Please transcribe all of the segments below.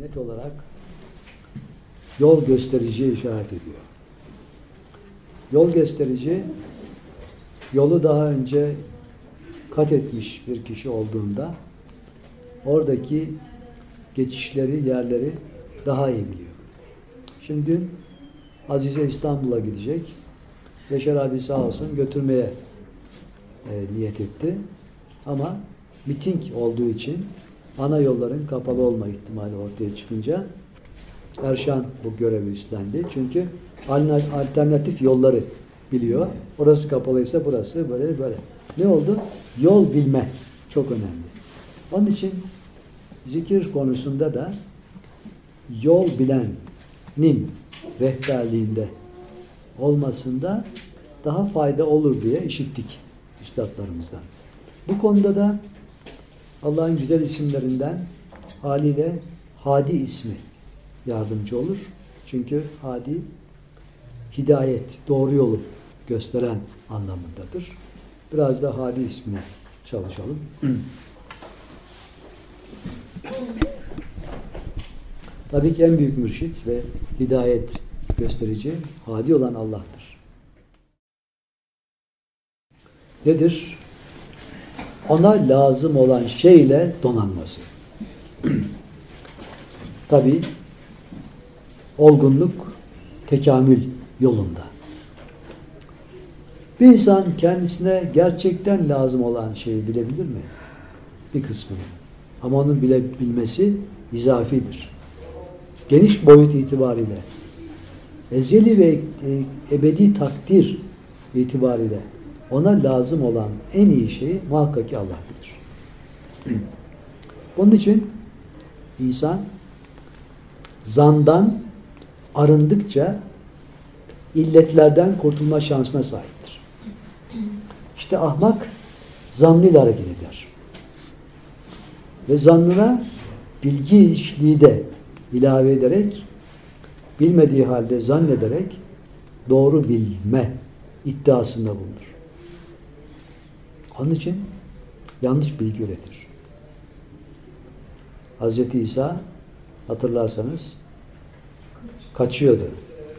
net olarak yol göstericiye işaret ediyor. Yol gösterici yolu daha önce kat etmiş bir kişi olduğunda oradaki geçişleri, yerleri daha iyi biliyor. Şimdi Azize İstanbul'a gidecek. Yaşar abi sağ olsun götürmeye e, niyet etti. Ama miting olduğu için ana yolların kapalı olma ihtimali ortaya çıkınca Erşan bu görevi üstlendi. Çünkü alternatif yolları biliyor. Orası kapalıysa burası böyle böyle. Ne oldu? Yol bilme çok önemli. Onun için zikir konusunda da yol bilenin rehberliğinde olmasında daha fayda olur diye işittik üstadlarımızdan. Bu konuda da Allah'ın güzel isimlerinden haliyle Hadi ismi yardımcı olur. Çünkü Hadi hidayet, doğru yolu gösteren anlamındadır. Biraz da Hadi ismine çalışalım. Tabii ki en büyük mürşit ve hidayet gösterici hadi olan Allah'tır. Nedir? Ona lazım olan şeyle donanması. Tabi olgunluk tekamül yolunda. Bir insan kendisine gerçekten lazım olan şeyi bilebilir mi? Bir kısmını. Ama onun bilebilmesi izafidir. Geniş boyut itibariyle ezeli ve e, ebedi takdir itibariyle ona lazım olan en iyi şeyi muhakkak ki Allah bilir. Bunun için insan zandan arındıkça illetlerden kurtulma şansına sahiptir. İşte ahmak zannıyla hareket eder. Ve zannına bilgi işliği de ilave ederek bilmediği halde zannederek doğru bilme iddiasında bulunur. Onun için yanlış bilgi üretir. Hz. İsa hatırlarsanız kaçıyordu.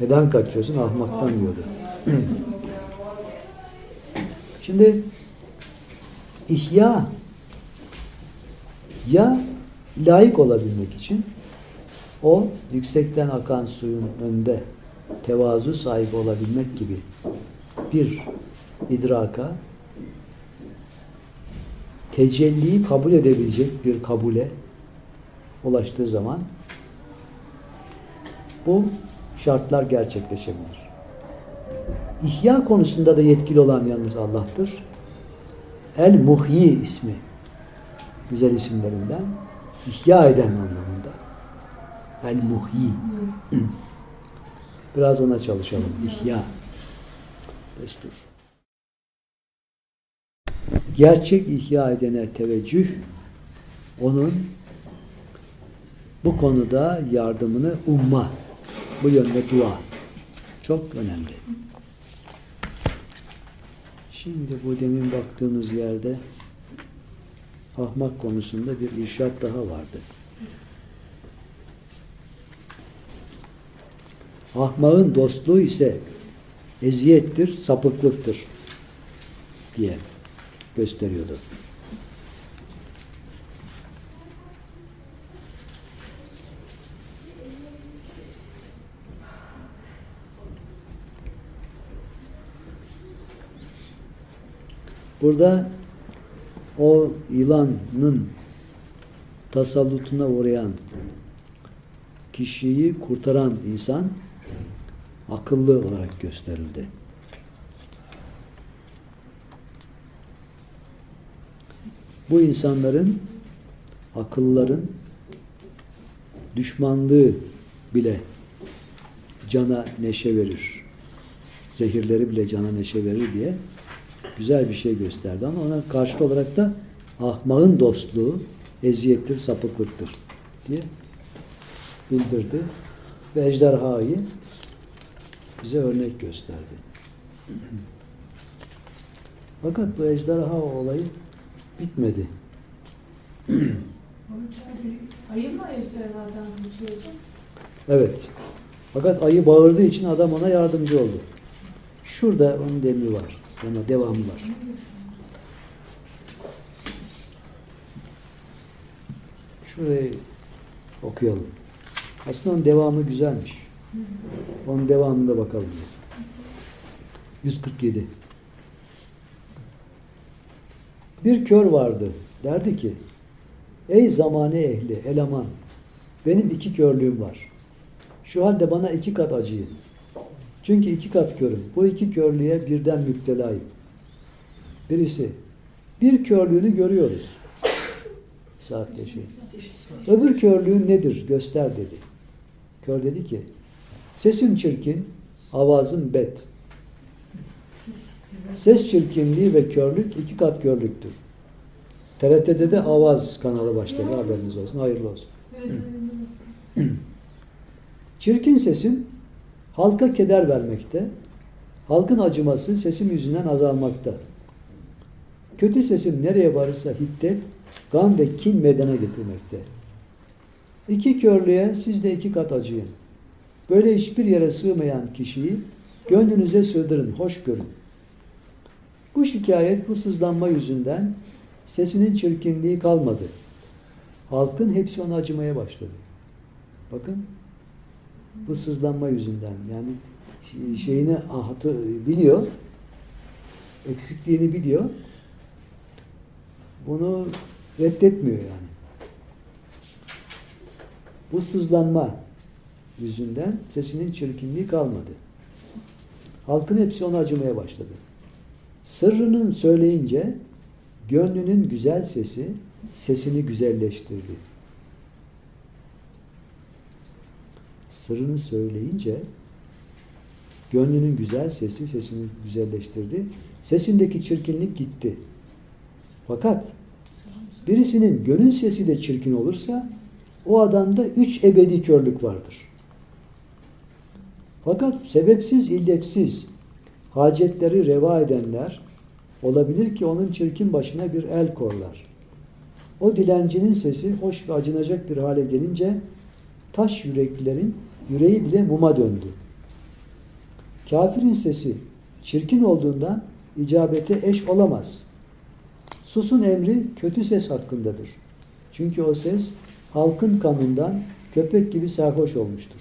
Neden kaçıyorsun? Ahmaktan diyordu. Şimdi ihya ya layık olabilmek için o yüksekten akan suyun önünde tevazu sahibi olabilmek gibi bir idraka tecelliyi kabul edebilecek bir kabule ulaştığı zaman bu şartlar gerçekleşebilir. İhya konusunda da yetkili olan yalnız Allah'tır. El Muhyi ismi güzel isimlerinden ihya eden anlamında. El Muhyi. Biraz ona çalışalım. İhya. Destur. Gerçek ihya edene teveccüh onun bu konuda yardımını umma. Bu yönde dua. Çok önemli. Şimdi bu demin baktığımız yerde ahmak konusunda bir irşat daha vardı. Ahmağın dostluğu ise eziyettir, sapıklıktır diye gösteriyordu. Burada o yılanın tasallutuna uğrayan kişiyi kurtaran insan akıllı olarak gösterildi. Bu insanların akılların düşmanlığı bile cana neşe verir. Zehirleri bile cana neşe verir diye güzel bir şey gösterdi ama ona karşı olarak da ahmağın dostluğu eziyettir, sapıklıktır diye bildirdi. Ve ejderhayı bize örnek gösterdi. Fakat bu ejderha olayı bitmedi. Ayı mı ejderhadan kaçıyordu? Evet. Fakat ayı bağırdığı için adam ona yardımcı oldu. Şurada onun demri var. Ama devamı var. Şurayı okuyalım. Aslında onun devamı güzelmiş. Onun devamında bakalım. 147. Bir kör vardı. Derdi ki, Ey zamane ehli, eleman, benim iki körlüğüm var. Şu halde bana iki kat acıyın. Çünkü iki kat körüm. Bu iki körlüğe birden müptelayım. Birisi, bir körlüğünü görüyoruz. Saatte şey. Öbür körlüğün nedir? Göster dedi. Kör dedi ki, sesin çirkin, avazın bet. Ses çirkinliği ve körlük iki kat körlüktür. TRT'de de Avaz kanalı başladı. Haberiniz olsun. Hayırlı olsun. Çirkin sesim halka keder vermekte. Halkın acıması sesim yüzünden azalmakta. Kötü sesim nereye varırsa hiddet, gam ve kin meydana getirmekte. İki körlüğe siz de iki kat acıyın. Böyle hiçbir yere sığmayan kişiyi gönlünüze sığdırın, hoş görün. Bu şikayet, bu sızlanma yüzünden sesinin çirkinliği kalmadı. Halkın hepsi ona acımaya başladı. Bakın, bu sızlanma yüzünden yani şeyini ahatı biliyor, eksikliğini biliyor, bunu reddetmiyor yani. Bu sızlanma yüzünden sesinin çirkinliği kalmadı. Halkın hepsi ona acımaya başladı. Sırrının söyleyince gönlünün güzel sesi sesini güzelleştirdi. Sırrını söyleyince gönlünün güzel sesi sesini güzelleştirdi. Sesindeki çirkinlik gitti. Fakat birisinin gönül sesi de çirkin olursa o adamda üç ebedi körlük vardır. Fakat sebepsiz, illetsiz hacetleri reva edenler olabilir ki onun çirkin başına bir el korlar. O dilencinin sesi hoş ve acınacak bir hale gelince taş yüreklilerin yüreği bile muma döndü. Kafirin sesi çirkin olduğundan icabete eş olamaz. Susun emri kötü ses hakkındadır. Çünkü o ses halkın kanından köpek gibi sarhoş olmuştur.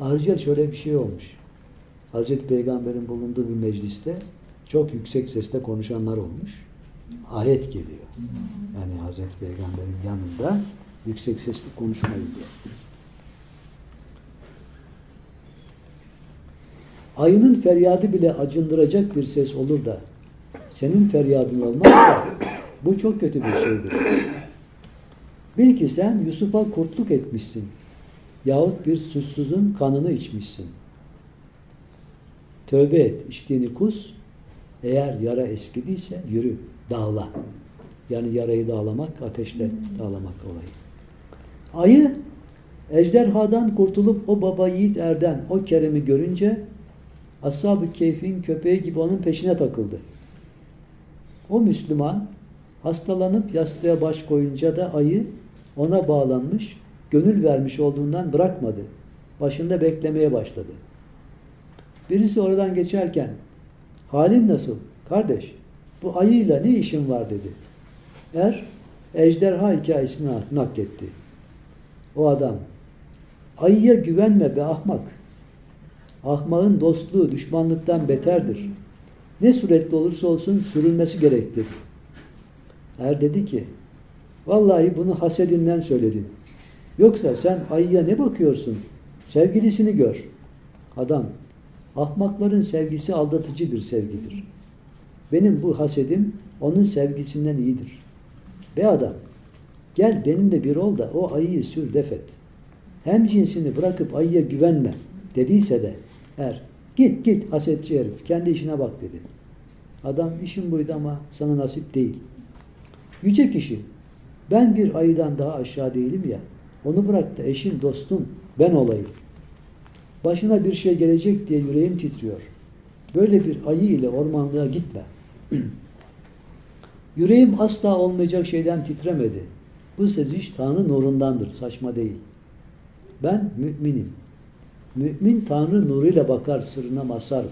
Ayrıca şöyle bir şey olmuş. Hazreti Peygamber'in bulunduğu bir mecliste çok yüksek sesle konuşanlar olmuş. Ayet geliyor. Yani Hazreti Peygamber'in yanında yüksek sesli konuşmayın diye. Ayının feryadı bile acındıracak bir ses olur da senin feryadın olmazsa bu çok kötü bir şeydir. Bil ki sen Yusuf'a kurtluk etmişsin. Yahut bir suçsuzun kanını içmişsin. Tövbe et, içtiğini kus. Eğer yara eskidiyse yürü, dağla. Yani yarayı dağlamak, ateşle dağlamak olayı. Ayı ejderhadan kurtulup o baba yiğit erden o Kerem'i görünce Ashab-ı Keyf'in köpeği gibi onun peşine takıldı. O Müslüman hastalanıp yastığa baş koyunca da ayı ona bağlanmış, gönül vermiş olduğundan bırakmadı. Başında beklemeye başladı. Birisi oradan geçerken halin nasıl? Kardeş bu ayıyla ne işin var dedi. Er ejderha hikayesini nakletti. O adam ayıya güvenme be ahmak. Ahmağın dostluğu düşmanlıktan beterdir. Ne suretli olursa olsun sürülmesi gerektir. Er dedi ki vallahi bunu hasedinden söyledin. Yoksa sen ayıya ne bakıyorsun? Sevgilisini gör. Adam ahmakların sevgisi aldatıcı bir sevgidir. Benim bu hasedim onun sevgisinden iyidir. Be adam gel benimle bir ol da o ayıyı sür defet. Hem cinsini bırakıp ayıya güvenme dediyse de er git git hasetçi herif kendi işine bak dedi. Adam işin buydu ama sana nasip değil. Yüce kişi ben bir ayıdan daha aşağı değilim ya onu bırak da eşin dostun ben olayım. Başına bir şey gelecek diye yüreğim titriyor. Böyle bir ayı ile ormanlığa gitme. Yüreğim asla olmayacak şeyden titremedi. Bu seziş Tanrı nurundandır. Saçma değil. Ben müminim. Mümin Tanrı nuruyla bakar, sırrına masar.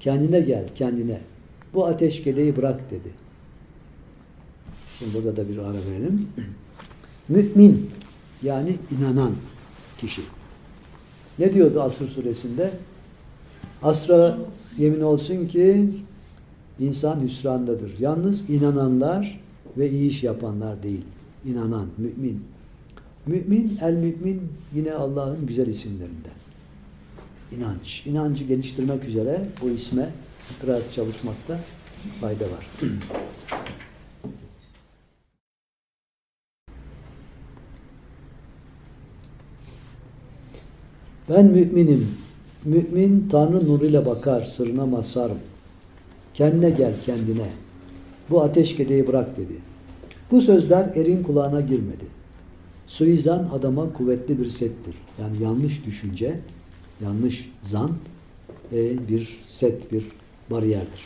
Kendine gel, kendine. Bu ateşkeleyi bırak dedi. Şimdi burada da bir ara verelim. Mümin yani inanan kişi. Ne diyordu Asr suresinde? Asra yemin olsun ki insan hüsrandadır. Yalnız inananlar ve iyi iş yapanlar değil. İnanan, mümin. Mümin, el mümin yine Allah'ın güzel isimlerinden. İnanç. İnancı geliştirmek üzere bu isme biraz çalışmakta fayda var. Ben müminim. Mümin Tanrı nuruyla bakar, sırrına masarım. Kendine gel kendine. Bu ateşkedeyi bırak dedi. Bu sözler erin kulağına girmedi. Suizan adama kuvvetli bir settir. Yani yanlış düşünce, yanlış zan e, bir set, bir bariyerdir.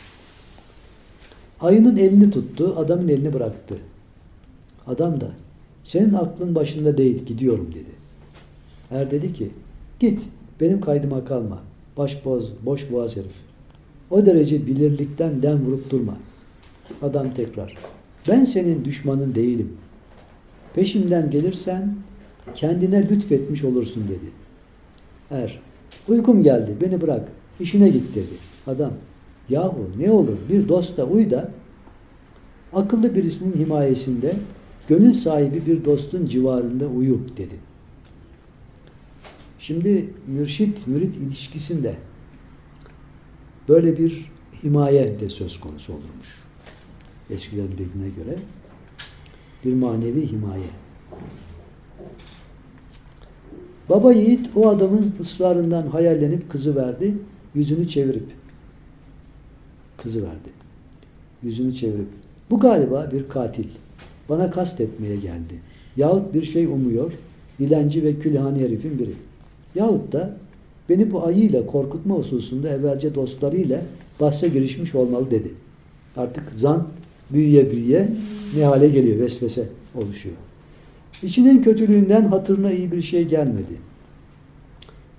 Ayının elini tuttu, adamın elini bıraktı. Adam da senin aklın başında değil, gidiyorum dedi. Er dedi ki git benim kaydıma kalma. Baş boz, boş boğaz herif. O derece bilirlikten dem vurup durma. Adam tekrar. Ben senin düşmanın değilim. Peşimden gelirsen kendine lütfetmiş olursun dedi. Er, uykum geldi beni bırak, işine git dedi. Adam, yahu ne olur bir dosta uy da akıllı birisinin himayesinde gönül sahibi bir dostun civarında uyu dedi. Şimdi mürşit mürit ilişkisinde böyle bir himaye de söz konusu olurmuş. Eskilerin dediğine göre bir manevi himaye. Baba yiğit o adamın ısrarından hayallenip kızı verdi. Yüzünü çevirip kızı verdi. Yüzünü çevirip bu galiba bir katil. Bana kast etmeye geldi. Yahut bir şey umuyor. Dilenci ve külhani herifin biri. Yahut da beni bu ayıyla korkutma hususunda evvelce dostlarıyla bahse girişmiş olmalı dedi. Artık zan büyüye büyüye ne hale geliyor? Vesvese oluşuyor. İçinin kötülüğünden hatırına iyi bir şey gelmedi.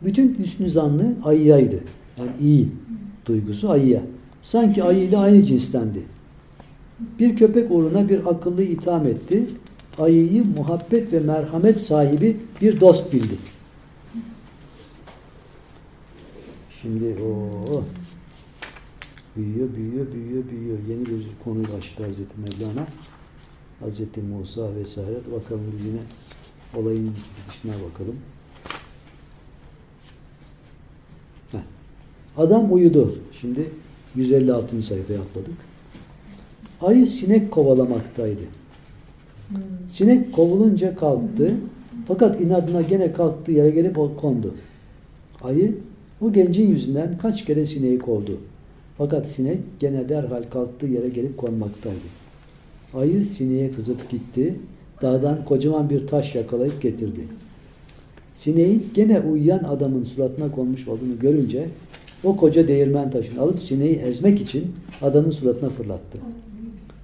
Bütün hüsnü zanlı ayıyaydı. Yani iyi duygusu ayıya. Sanki ayıyla aynı cinstendi. Bir köpek uğruna bir akıllı itham etti. Ayıyı muhabbet ve merhamet sahibi bir dost bildi. Şimdi o büyüyor, büyüyor, büyüyor, büyüyor. Yeni bir konu açtı Hazreti Mevlana. Hazreti Musa vesaire. Bakalım biz yine olayın gidişine bakalım. Heh. Adam uyudu. Şimdi 156. sayfaya atladık. Ayı sinek kovalamaktaydı. Sinek kovulunca kalktı. Fakat inadına gene kalktığı yere gelip kondu. Ayı bu gencin yüzünden kaç kere sineği kovdu. Fakat sinek gene derhal kalktığı yere gelip konmaktaydı. Ayı sineğe kızıp gitti. Dağdan kocaman bir taş yakalayıp getirdi. Sineğin gene uyuyan adamın suratına konmuş olduğunu görünce o koca değirmen taşını alıp sineği ezmek için adamın suratına fırlattı.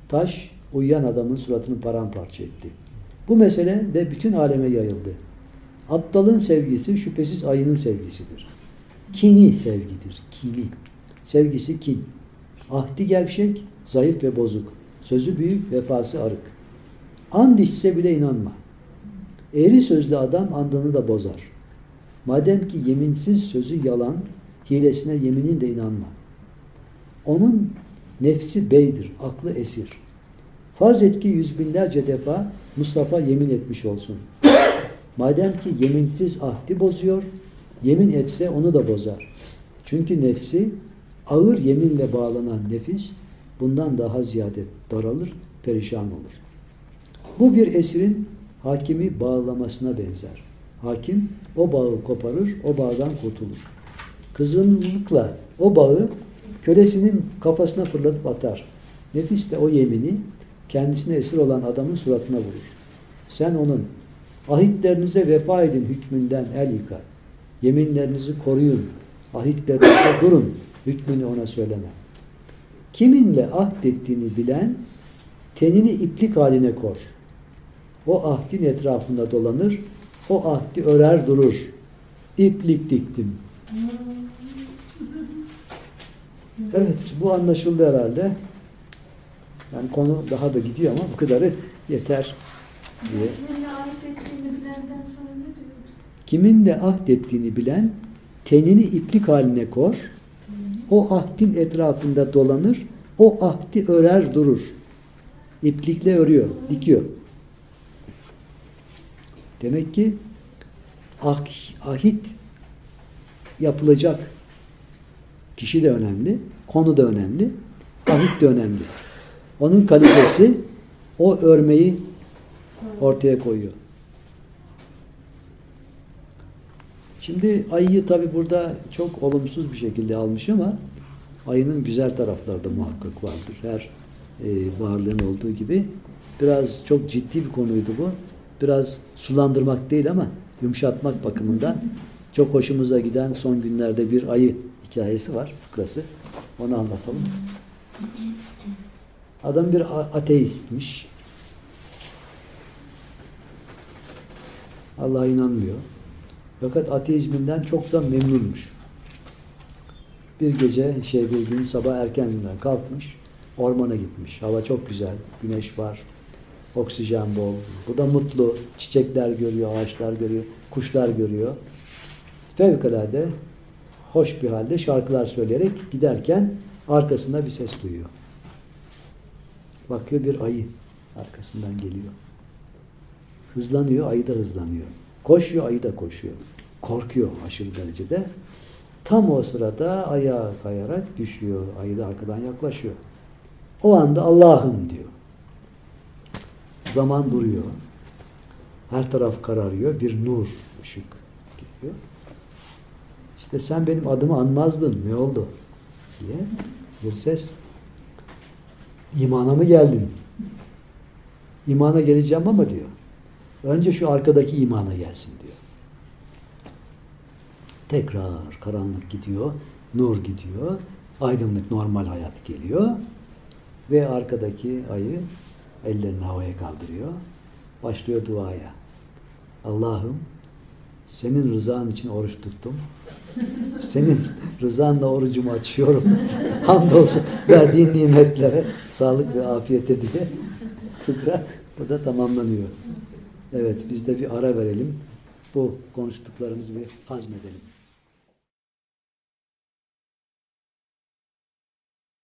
Taş uyuyan adamın suratını paramparça etti. Bu mesele de bütün aleme yayıldı. Aptalın sevgisi şüphesiz ayının sevgisidir. Kini sevgidir. Kini. Sevgisi kin. Ahdi gevşek, zayıf ve bozuk. Sözü büyük, vefası arık. And içse bile inanma. Eğri sözlü adam andını da bozar. Madem ki yeminsiz sözü yalan, hilesine yeminin de inanma. Onun nefsi beydir, aklı esir. Farz et ki yüz binlerce defa Mustafa yemin etmiş olsun. Madem ki yeminsiz ahdi bozuyor, yemin etse onu da bozar. Çünkü nefsi ağır yeminle bağlanan nefis bundan daha ziyade daralır, perişan olur. Bu bir esirin hakimi bağlamasına benzer. Hakim o bağı koparır, o bağdan kurtulur. Kızımlıkla o bağı kölesinin kafasına fırlatıp atar. Nefis de o yemini kendisine esir olan adamın suratına vurur. Sen onun ahitlerinize vefa edin hükmünden el yıkar. Yeminlerinizi koruyun. Ahitlerinizde durun. Hükmünü ona söyleme. Kiminle ahdettiğini bilen tenini iplik haline kor. O ahdin etrafında dolanır. O ahdi örer durur. İplik diktim. Evet bu anlaşıldı herhalde. Yani konu daha da gidiyor ama bu kadarı yeter diye. Kiminle ait ettiğini bilenden sonra ne diyor? Kiminle ahdettiğini bilen tenini iplik haline kor. O ahdin etrafında dolanır. O ahdi örer durur. İplikle örüyor, dikiyor. Demek ki ah, ahit yapılacak kişi de önemli, konu da önemli, ahit de önemli. Onun kalitesi o örmeyi ortaya koyuyor. Şimdi ayıyı tabi burada çok olumsuz bir şekilde almış ama ayının güzel tarafları da muhakkak vardır. Her e, varlığın olduğu gibi. Biraz çok ciddi bir konuydu bu. Biraz sulandırmak değil ama yumuşatmak bakımından çok hoşumuza giden son günlerde bir ayı hikayesi var, fıkrası. Onu anlatalım. Adam bir ateistmiş. Allah'a inanmıyor. Fakat ateizminden çok da memnunmuş. Bir gece şey bir gün sabah erkenden kalkmış, ormana gitmiş. Hava çok güzel, güneş var, oksijen bol. Bu da mutlu. Çiçekler görüyor, ağaçlar görüyor, kuşlar görüyor. Fevkalade hoş bir halde şarkılar söyleyerek giderken arkasında bir ses duyuyor. Bakıyor bir ayı arkasından geliyor. Hızlanıyor, ayı da hızlanıyor. Koşuyor, ayı da koşuyor. Korkuyor aşırı derecede. Tam o sırada ayağa kayarak düşüyor. Ayı da arkadan yaklaşıyor. O anda Allah'ım diyor. Zaman duruyor. Her taraf kararıyor. Bir nur, ışık geliyor. İşte sen benim adımı anmazdın. Ne oldu? diye bir ses. İmana mı geldin? İmana geleceğim ama diyor. Önce şu arkadaki imana gelsin diyor. Tekrar karanlık gidiyor, nur gidiyor, aydınlık normal hayat geliyor ve arkadaki ayı ellerini havaya kaldırıyor. Başlıyor duaya. Allah'ım senin rızan için oruç tuttum. Senin rızanla orucumu açıyorum. Hamdolsun verdiğin nimetlere, sağlık ve afiyete diye fıkra burada tamamlanıyor. Evet biz de bir ara verelim. Bu konuştuklarımızı bir hazmedelim.